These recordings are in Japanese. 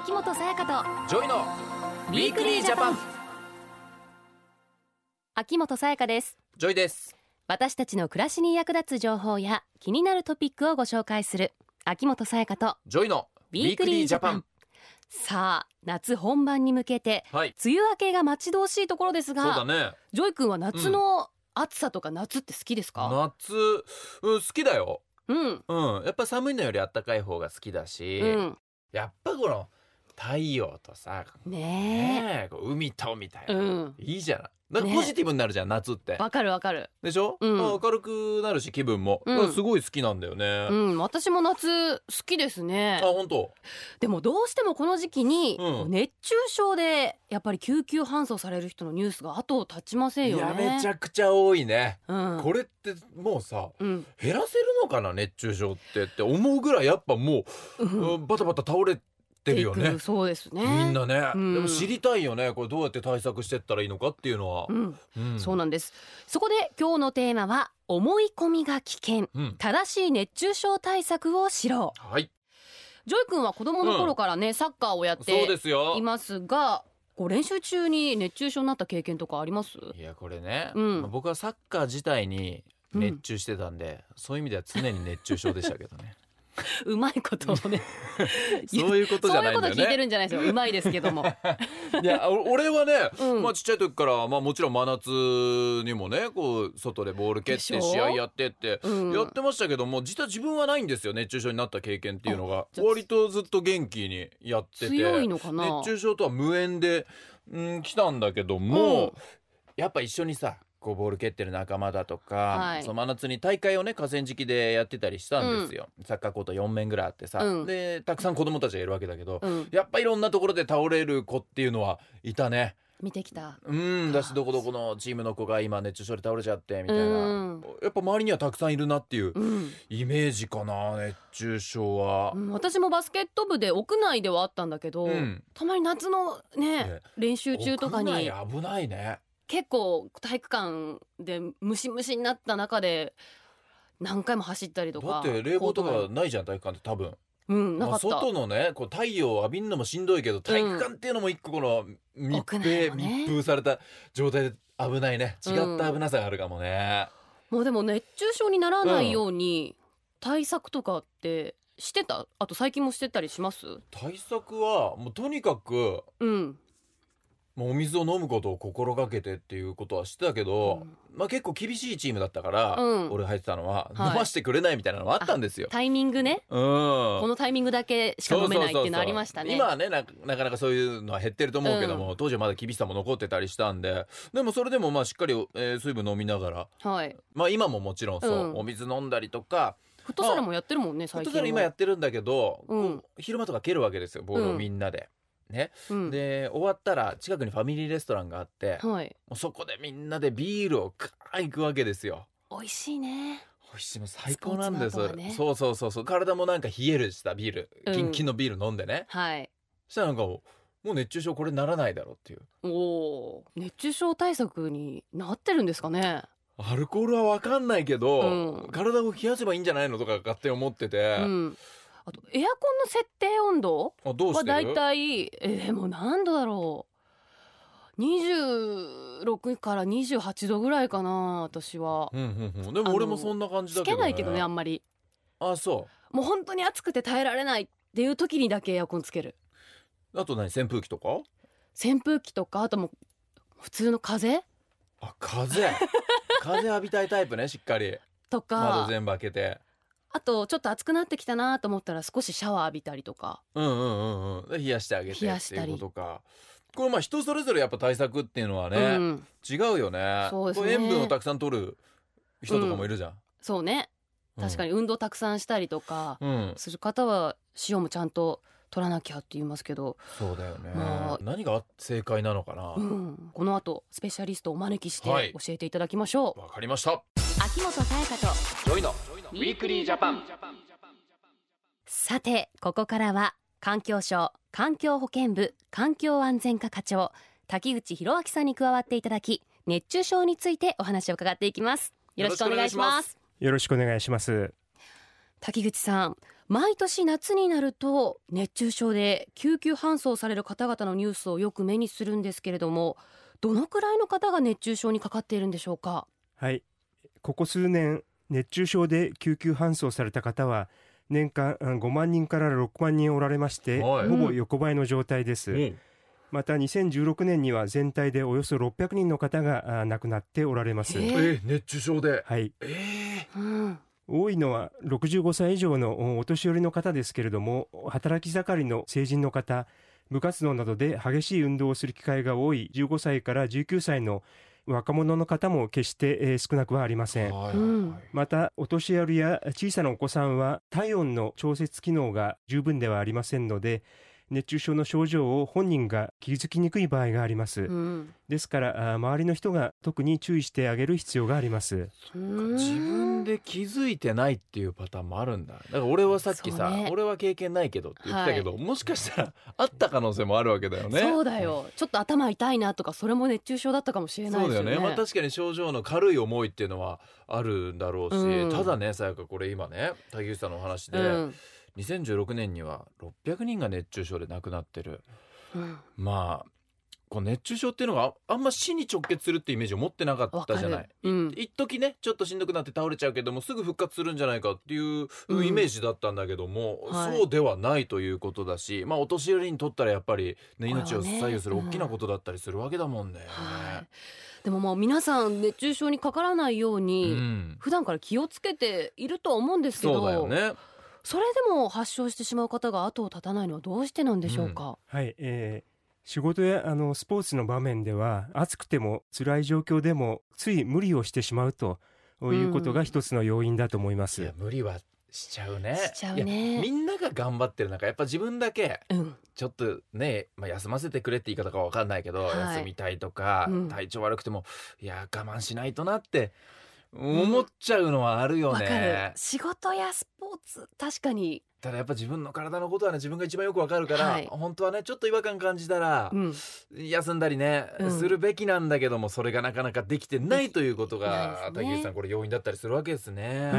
秋元才加ジョイのとウィークリージャパン。秋元才加です。ジョイです。私たちの暮らしに役立つ情報や気になるトピックをご紹介する秋元才加とジョイのウィークリージャパン。さあ夏本番に向けてはい。梅雨明けが待ち遠しいところですそうがだね。ジョイ君は夏の暑さとか夏って好きですか、夏、うん、好きだよ。うん。うん。やっぱ寒いのより暖かい方が好きだし、うん。やっぱこの太陽とさねねえ海とみたいな、えうん。いいじゃない。なんかねポジティブになるじゃん、夏って。わかるわかる。でしょ、うん。まあ明るくなるし気分も、うん。すごい好きなんだよね、うん。私も夏好きですね。あ本当？でもどうしてもこの時期に、うん。熱中症でやっぱり救急搬送される人のニュースが後を絶ちませんよね。いやめちゃくちゃ多いね、うん。これってもうさうん。減らせるのかな熱中症ってって思うぐらいやっぱもう、バタバタ倒れてるよね。そうですね。みんなね、うん。でも知りたいよね。これどうやって対策してったらいいのかっていうのは。う、ん、うん。そう。なんです。そこで今日のテーマは思い込みが危険。うん。正しい熱中症対策を知ろう。はい。ジョイ君は子供の頃からね、サッカーをやっていますがこう練習中に熱中症になった経験とかあります？いやこれね、うん。まあ僕はサッカー自体に熱中してたんで、そういう意味では常に熱中症でしたけどね うまいことをね そういうことじゃないんだよそういうこと聞いてねるんじゃないですよ。うまいですけども。いやお俺はね、うん。まあちっちゃい時からまあもちろん真夏にもねこう外でボール蹴って試合やってってうん。やってましたけども実は自分はないんですよ熱中症になった経験っていうのが。割とずっと元気にやってて。強いのかな？熱中症とは無縁で、うん、来たんだけども、やっぱ一緒にさこうボール蹴ってる仲間だとか、はい。その真夏に大会をね河川敷でやってたりしたんですよ、サッカーコート4面ぐらいあってさ、うん。でたくさん子供たちがいるわけだけど、うん。やっぱいろんなところで倒れる子っていうのはいたね。見てきた。うんだしどこどこのチームの子が今熱中症で倒れちゃってみたいな、うん。やっぱ周りにはたくさんいるなっていううん。イメージかな熱中症は。う。ん私もバスケット部で屋内ではあったんだけど、うん。たまに夏のねね。練習中とかに。屋内危ないね結構体育館でムシムシになった中で何回も走ったりとかだって冷房とかないじゃん体育館って多分。うんなか外のねこう太陽を浴びるのもしんどいけど体育館っていうのも一個この密閉、もね。密封された状態で危ないね。違った危なさがあるかもね、もうでも熱中症にならないように対策とかってしてた？あと最近もしてたりします？対策はもうとにかくうんもうお水を飲むことを心がけてっていうことはしてたけど、まあ結構厳しいチームだったから、うん。俺入ってたのは、はい。飲ましてくれないみたいなのもあったんですよ。タイミングね、うん。このタイミングだけしか飲めないっていうのありましたね。今はねななかなかそういうのは減ってると思うけども、当時はまだ厳しさも残ってたりしたんででもそれでもまあしっかり、えー水分飲みながらはい。まあ今ももちろんそう、うん。お水飲んだりとかフットサルもやってるもんねフットサル今やってるんだけど、昼間とか蹴るわけですよボールをみんなで。ね、うん。で終わったら近くにファミリーレストランがあって、もはい、うそこでみんなでビールをガー行くわけですよ。美味しいね。美味しいもう最高なんです、ね。そうそうそうそう。体もなんか冷えるしたビール。うん。キンキンのビール飲んでね、はい。そしたらなんかもう熱中症これならないだろうっていう。お熱中症対策になってるんですかね。アルコールは分かんないけど、うん。体を冷やせばいいんじゃないのとか勝手に思ってて、うんあとエアコンの設定温度あどうして？るはだいたいえーでも何度だろう。26から28度ぐらいかな私は。うんうんうん。でも俺もそんな感じだつけど、ね、けないけどねあんまり。あそもう本当に暑くて耐えられないっていう時にだけエアコンつける。うあと何？扇風機とか？扇風機とかあともう普通の風？あ風。風浴びたいタイプねしっかり。とか窓全部開けてあとちょっと暑くなってきたなと思ったら少しシャワー浴びたりとか。うんうんうんうん。で冷やしてあげて冷やしたりっていうことか。これまあ人それぞれやっぱ対策っていうのはね、うん、違うよね。そうですね。塩分をたくさん取る人とかもいるじゃん、そうね。確かにに運動たくさんしたりとかうん、する方は塩もちゃんと取らなきゃって言いますけど、そうだよね、まあ何が正解なのかな。わ、うん、この後スペシャリストをお招きしてはい。教えていただきましょう、かりました。秋元才加とジョイのウィークリージャパン。さてここからは環境省環境保健部環境安全課課長滝口博明さんに加わっていただき熱中症についてお話を伺っていきます。よろしくお願いします。よろしくお願いしよろしくお願いします。滝口さん毎年夏になると熱中症で救急搬送される方々のニュースをよく目にするんですけれどもどのくらいの方が熱中症にかかっているんでしょうか？はい。ここ数年熱中症で救急搬送された方は年間うん5万人から6万人おられまして、はい。ほぼ横ばいの状態です、うん。また2016年には全体でおよそ600人の方があ亡くなっておられます、ええー熱中症で。はい。えうん多いのは65歳以上のお年寄りの方ですけれども働き盛りの成人の方部活動などで激しい運動をする機会が多い15歳から19歳の若者の方も決してえー少なくはありません。ーはいはいはい。うんまたお年寄りや小さなお子さんは体温の調節機能が十分ではありませんので熱中症の症状を本人が気づきにくい場合があります、うん。ですからあ周りの人が特に注意してあげる必要があります。うん自分で気づいてないっていうパターンもあるんだ。だから俺はさっきさ、ね。俺は経験ないけどって言ってたけど、もしかしたらあった可能性もあるわけだよね。そうだよ。ちょっと頭痛いなとかそれも熱中症だったかもしれないそうだよね。まあ確かに症状の軽い思いっていうのはあるんだろうし、うん。ただねさやかこれ今ね竹内さんのお話で、うん2016年には600人が熱中症で亡くなってる。うん。まあこう熱中症っていうのがああんま死に直結するってイメージを持ってなかったじゃない。る。うん。一時ねちょっとしんどくなって倒れちゃうけどもすぐ復活するんじゃないかっていううんイメージだったんだけども、はい。そうではないということだしまあお年寄りにとったらやっぱり、ね、命を左右する大きなことだったりするわけだもんね。はい。でももう皆さん熱中症にかからないよううに、ん、普段から気をつけているとは思うんですけどそうだよね。それでも発症してしまう方が後を絶たないのはどうしてなんでしょうか、はい、えー仕事やあのスポーツの場面では暑くても辛い状況でもつい無理をしてしまうということが一つの要因だと思います、いや無理はしちゃうね。しちゃうね。みんなが頑張ってる中やっぱ自分だけうん。ちょっとね、まあ、休ませてくれって言い方かわかんないけど、はい。休みたいとか、うん。体調悪くてもいや我慢しないとなって思っちゃうのはあるよわ、かる。ね。仕事やスポーツ確かに、ただやっぱ自分の体のことはね自分が一番よくわかるから、はい。本当はねちょっと違和感感じたら、うん、休んだりね、うん。するべきなんだけどもそれがなかなかできてないということが竹内さんこれ要因だったりするわけですね。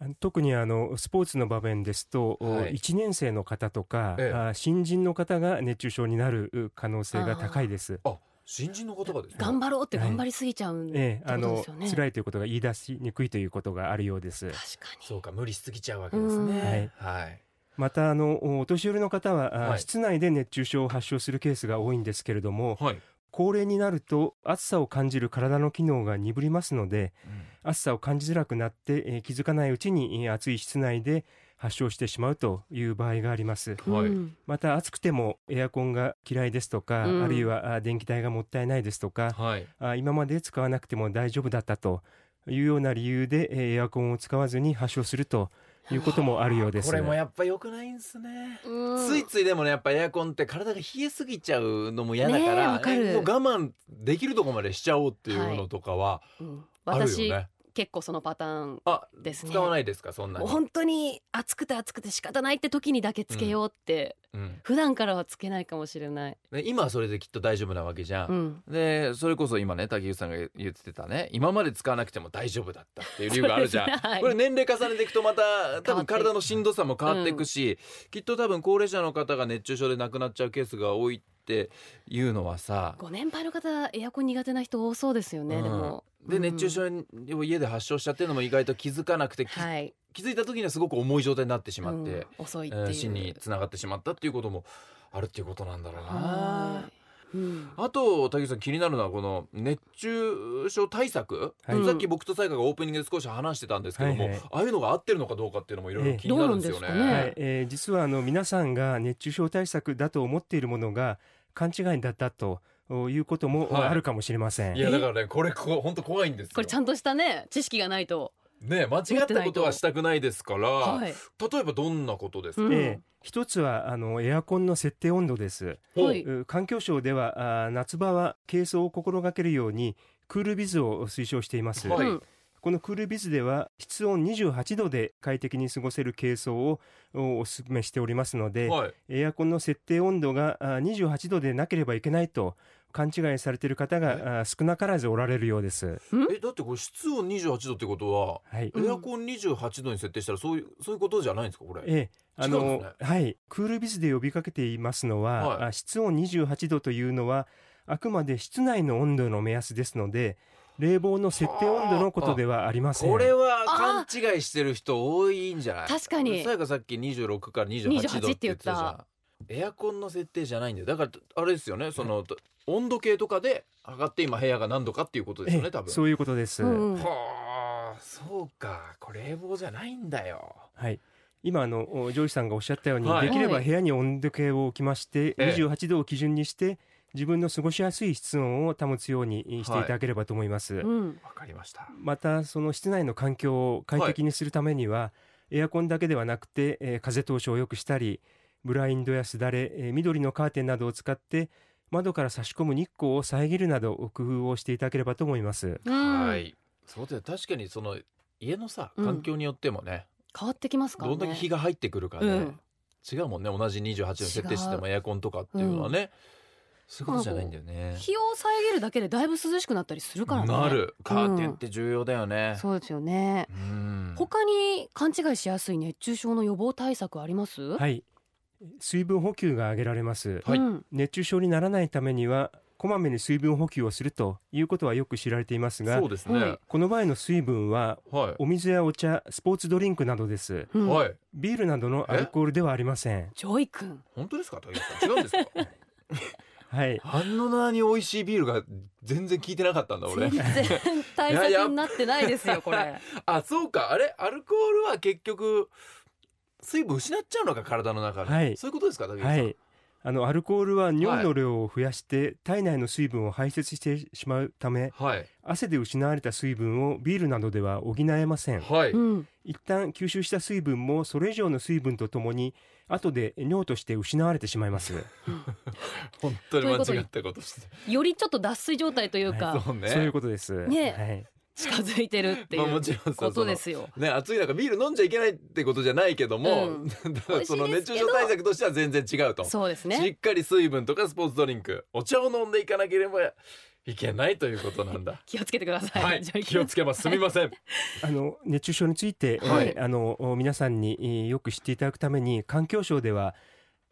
はい。特にあのスポーツの場面ですと、はい。1年生の方とか、ええ。あ新人の方が熱中症になるう可能性が高いです。あ新人の言葉ですね。頑張ろうってはい頑張りすぎちゃうんってええ、あの辛いということが言い出しにくいということがあるようです。確かにそうか無理しすぎちゃうわけですね。はい。またあのおお年寄りの方は、あはい室内で熱中症を発症するケースが多いんですけれどもはい。高齢になると暑さを感じる体の機能が鈍りますので暑さを感じづらくなって、えー気づかないうちに、えー暑い室内で発症してしまうという場合があります。はい。うん。また暑くてもエアコンが嫌いですとか、うん。あるいはあ電気代がもったいないですとかはい。あ今まで使わなくても大丈夫だったというような理由でえーエアコンを使わずに発症するということもあるようです。これもやっぱ良くないんですね。うん。ついついでもねやっぱエアコンって体が冷えすぎちゃうのも嫌だから、ねかもう我慢できるとこまでしちゃおうっていうのとかはうんあるよ私、ね。結構そのパターンあですね。使わないですか？そんなに。本当に暑くて暑くて仕方ないって時にだけつけようって、うん。普段からはつけないかもしれない、で今はそれできっと大丈夫なわけじゃん。うん、でそれこそ今ね竹内さんが言ってたね今まで使わなくても大丈夫だったっていう理由があるじゃん、これ年齢重ねていくとまた多分体のしんどさも変わっていくし、きっと多分高齢者の方が熱中症で亡くなっちゃうケースが多いっていうのはさ。ご年配の方エアコン苦手な人多そうですよね、うん。でもでうん。熱中症を家で発症しちゃってるのも意外と気づかなくて、きはい、気づいた時にはすごく重い状態になってしまって、うん。遅いってえいう、ー死につながってしまったっていうこともあるっていうことなんだろうな。はい、うん、あと竹内さん気になるのはこの熱中症対策、はい。さっき僕とさやかがオープニングで少し話してたんですけども、はいはい。ああいうのが合ってるのかどうかっていうのもいろいろ気になるんですよね。ええ。どうなんですかね。はい。えー実はあの皆さんが熱中症対策だと思っているものが勘違いだったということもはいあるかもしれません。いやだからねこれこ本当怖いんですよ。これちゃんとしたね知識がないと、ね間違ったことはしたくないですから、はい、例えばどんなことですか？うんえー一つはあのエアコンの設定温度です。はい、う環境省ではあー夏場は軽装を心がけるようにクールビズを推奨しています。はいうんこのクールビズでは室温28度で快適に過ごせる軽装をおお勧めしておりますので、はい。エアコンの設定温度があ28度でなければいけないと勘違いされている方があ少なからずおられるようです。えだってこれ室温28度ってことははい。うんエアコン28度に設定したらそういうそういうことじゃないんですかこれ？ええ、あの違うんですね。はい、クールビズで呼びかけていますのは、はい。あ室温28度というのはあくまで室内の温度の目安ですので冷房の設定温度のことではありません。これは勘違いしてる人多いんじゃない確かに。さやかさっき26から28度って言ってたじゃん。エアコンの設定じゃないんだよ。だからあれですよね？その温度計とかで測って今部屋が何度かっていうことですよええね多分。そういうことです。うんはあそうか。これ冷房じゃないんだよ。はい。今あのおジョージさんがおっしゃったように、はい。できれば部屋に温度計を置きまして、ええ。28度を基準にして自分の過ごしやすい室温を保つようにしていただければと思います。うん。わかりました。またその室内の環境を快適にするためには、エアコンだけではなくて、えー風通しを良くしたりブラインドやすだれ、えー緑のカーテンなどを使って窓から差し込む日光を遮るなど工夫をしていただければと思います。うん。はいそうだよ。確かにその家のさうん。環境によってもね、変わってきますからね。どんだけ日が入ってくるかね、うん。違うもんね。同じ28度に設定してもエアコンとかっていうのはね、そういうことじゃないんだよね。日を遮るだけでだいぶ涼しくなったりするからね。なるカーテンって重要だよね、そうですよね。うん。他に勘違いしやすい熱中症の予防対策あります？はい水分補給が挙げられます。はい。うん。熱中症にならないためにはこまめに水分補給をするということはよく知られていますがそうですね、はい。この場合の水分ははい。お水やお茶スポーツドリンクなどです。うん。はい。ビールなどのアルコールではありません。ジョイ君。本当ですか？違うんですか？はい。あんなに美味しいビールが全然効いてなかったんだ俺。全然対策になってないですよこれ。あそうか。あれ？アルコールは結局水分失っちゃうのか体の中で、はい。そういうことですかはい。あのアルコールは尿の量を増やして体内の水分を排泄してしまうためはい。汗で失われた水分をビールなどでは補えません。はい、うん。一旦吸収した水分もそれ以上の水分とともに後で尿として失われてしまいます。本当に間違ったことして。よりちょっと脱水状態というか。そうね。そういうことです。ね。はい近づいてるっていうちろんさことですよ。ね暑い中ビール飲んじゃいけないってことじゃないけども、うん。その熱中症対策としては全然違うと。そうですしねっかり水分とかスポーツドリンク。お茶を飲んでいかなければいけないということなんだ。気をつけてください、はい。気をつけます。すみません。あの熱中症について、はい。えーあの皆さんにえーよく知っていただくために環境省では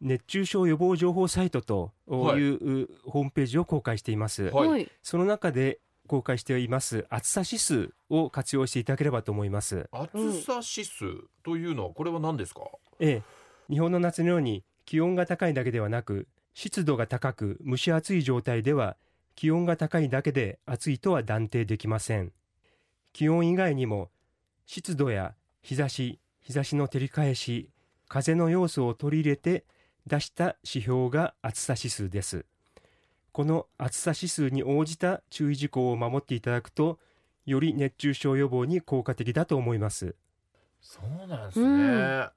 熱中症予防情報サイトという、はい。うホームページを公開しています、はい。はい。その中で公開しています。暑さ指数を活用していただければと思います。暑さ指数というのはこれは何ですか、ええ。日本の夏のように気温が高いだけではなく湿度が高く蒸し暑い状態では気温が高いだけで暑いとは断定できません。気温以外にも湿度や日差し日差しの照り返し風の要素を取り入れて出した指標が暑さ指数ですこの暑さ指数に応じた注意事項を守っていただくとより熱中症予防に効果的だと思います。そうなんですね、うん。な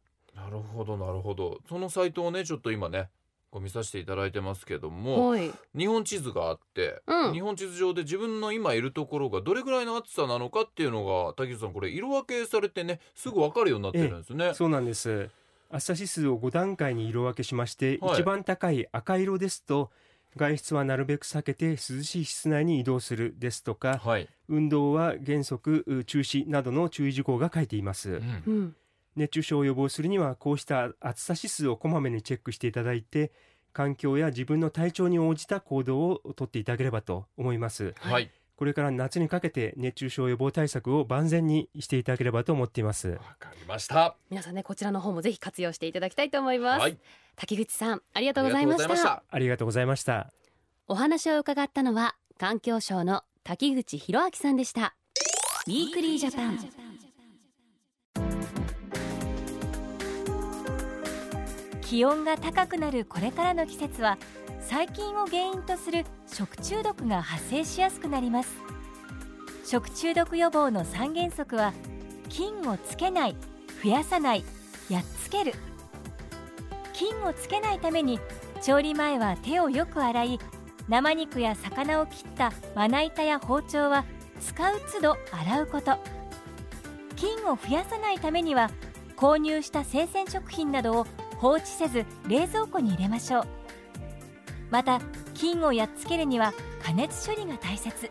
るほどなるほど。そのサイトをねちょっと今ねこう見させていただいてますけどもはい。日本地図があって、うん。日本地図上で自分の今いるところがどれぐらいの暑さなのかっていうのが竹内さんこれ色分けされてねすぐ分かるようになってるんですね。そうなんです。暑さ指数を5段階に色分けしまして、はい。一番高い赤色ですと外出はなるべく避けて涼しい室内に移動するですとかはい、運動は原則う中止などの注意事項が書いています、うん。うん。熱中症を予防するにはこうした暑さ指数をこまめにチェックしていただいて環境や自分の体調に応じた行動をとっていただければと思います。はい、これから夏にかけて熱中症予防対策を万全にしていただければと思っています。わかりました。皆さんねこちらの方もぜひ活用していただきたいと思います、はい、滝口さんありがとうございました。ありがとうございました。お話を伺ったのは環境省の滝口博明さんでした。 Weekly Japan。気温が高くなるこれからの季節は細菌を原因とする食中毒が発生しやすくなります。食中毒予防の三原則は菌をつけない増やさないやっつける。菌をつけないために調理前は手をよく洗い生肉や魚を切ったまな板や包丁は使う都度洗うこと。菌を増やさないためには購入した生鮮食品などを放置せず冷蔵庫に入れましょう。また菌をやっつけるには加熱処理が大切。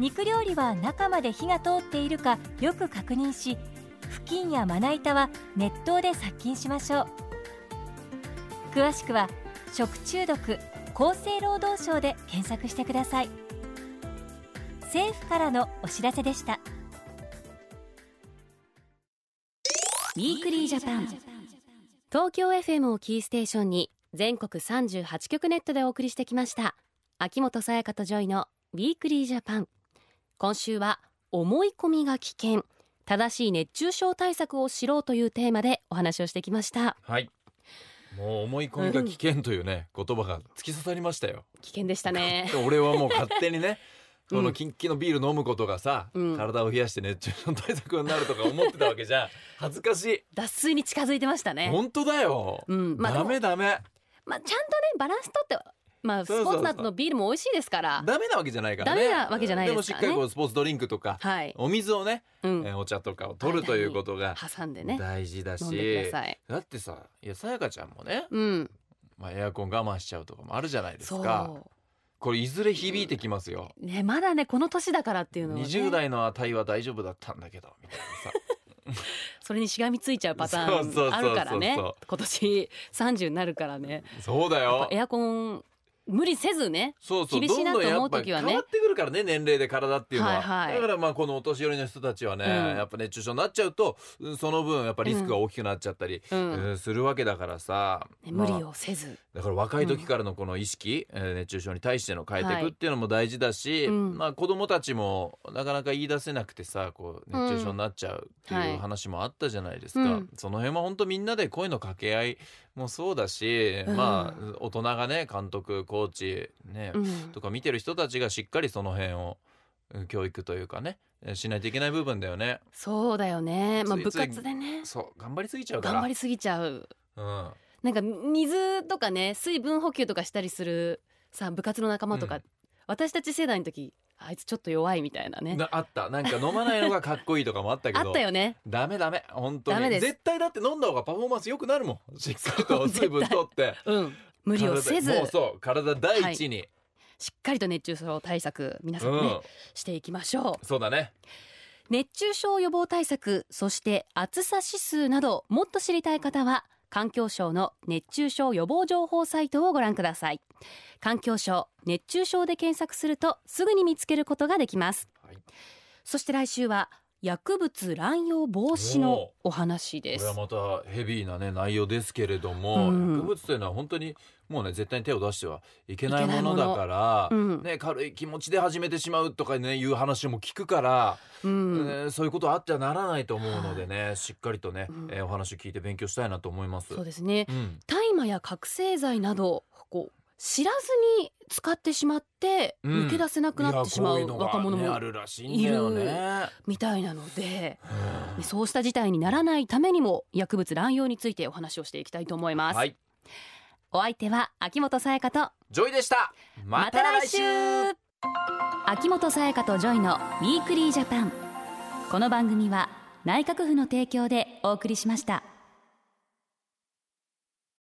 肉料理は中まで火が通っているかよく確認し布巾やまな板は熱湯で殺菌しましょう。詳しくは食中毒厚生労働省で検索してください。政府からのお知らせでした。 Weekly Japan。東京 FM をキーステーションに全国38局ネットでお送りしてきました。秋元才加と JOYの Weekly Japan。今週は思い込みが危険。正しい熱中症対策を知ろうというテーマでお話をしてきました。はい。もう思い込みが危険というね、言葉が突き刺さりましたよ。危険でしたね。俺はもう勝手にね このキンキンのビール飲むことがさ、うん。体を冷やして熱中症対策になるとか思ってたわけじゃん 恥ずかしい。脱水に近づいてましたね。本当だよ、うん。まあでダもメダメまあ、ちゃんとねバランスとってまあスポーツナッツのビールも美味しいですから。ダメなわけじゃないからね。ダメなわけじゃないですからね。でもしっかりこうスポーツドリンクとか、はい、お水をね、うん。えーお茶とかを取るということが挟んでね大事だし、飲んでくだってさいやさやかちゃんもね、うん。まあ、エアコン我慢しちゃうとかもあるじゃないですそかう。これいずれ響いてきますよ、ねまだねこの年だからっていうのは、ね、20代の値は大丈夫だったんだけどみたいなさ それにしがみついちゃうパターンあるからね。今年30になるからね。そうだよ。エアコン無理せずねそうそう。厳しいなと思う時はね。どんどんやっぱ変わってくるからね年齢で体っていうのは、はいはい。だからまあこのお年寄りの人たちはね、うん。やっぱ熱中症になっちゃうとうんその分やっぱリスクが大きくなっちゃったり、うん、えーするわけだからさ、ね無理まあをせず、だから若い時からのこの意識、えー熱中症に対しての変えていはいくっていうのも大事だし、うん。まあ子供たちもなかなか言い出せなくてさこう熱中症になっちゃうってはいいう話もあったじゃないですか、うん。その辺は本当みんなで声の掛け合いもそうだし、うん。まあ大人がね監督コーチね、うん。とか見てる人たちがしっかりその辺をうん教育というかねえーしないといけない部分だよね。そうだよね、まあ、部ついつい活でね。そう頑張りすぎちゃうから。頑張りすぎちゃう。うん。なんか水とかね水分補給とかしたりするさ部活の仲間とか、うん。私たち世代の時あいつちょっと弱いみたいなね。なあった。なんか飲まないのがかっこいいとかもあったけど。あったよね。ダメダメ。本当に。ダメです。絶対だって飲んだ方がパフォーマンス良くなるもん。しっかりと水分取って。うん。無理をせず。体もうそう。体第一に、しっかりと熱中症対策皆さんね、うん。していきましょう。そうだね。熱中症予防対策そして暑さ指数などもっと知りたい方は環境省の熱中症予防情報サイトをご覧ください。環境省熱中症で検索するとすぐに見つけることができます。はい。そして来週は薬物乱用防止のお話です。これはまたヘビーなね内容ですけれども、うん。薬物というのは本当にもうね絶対に手を出してはいけないものだから、うん。ね、軽い気持ちで始めてしまうとかねいう話も聞くから、うん。えーそういうことあってはならないと思うのでねしっかりとね、うん。えーお話を聞いて勉強したいなと思います。そうですね。うん。大麻や覚醒剤などこう知らずに使ってしまってうん抜け出せなくなってしまう若者もいんだよね。みたいなのでうんそうした事態にならないためにも薬物乱用についてお話をしていきたいと思います、はい、お相手は秋元才加と JOYでした。また来週。秋元才加と JOYの Weekly Japan この番組は内閣府の提供でお送りしました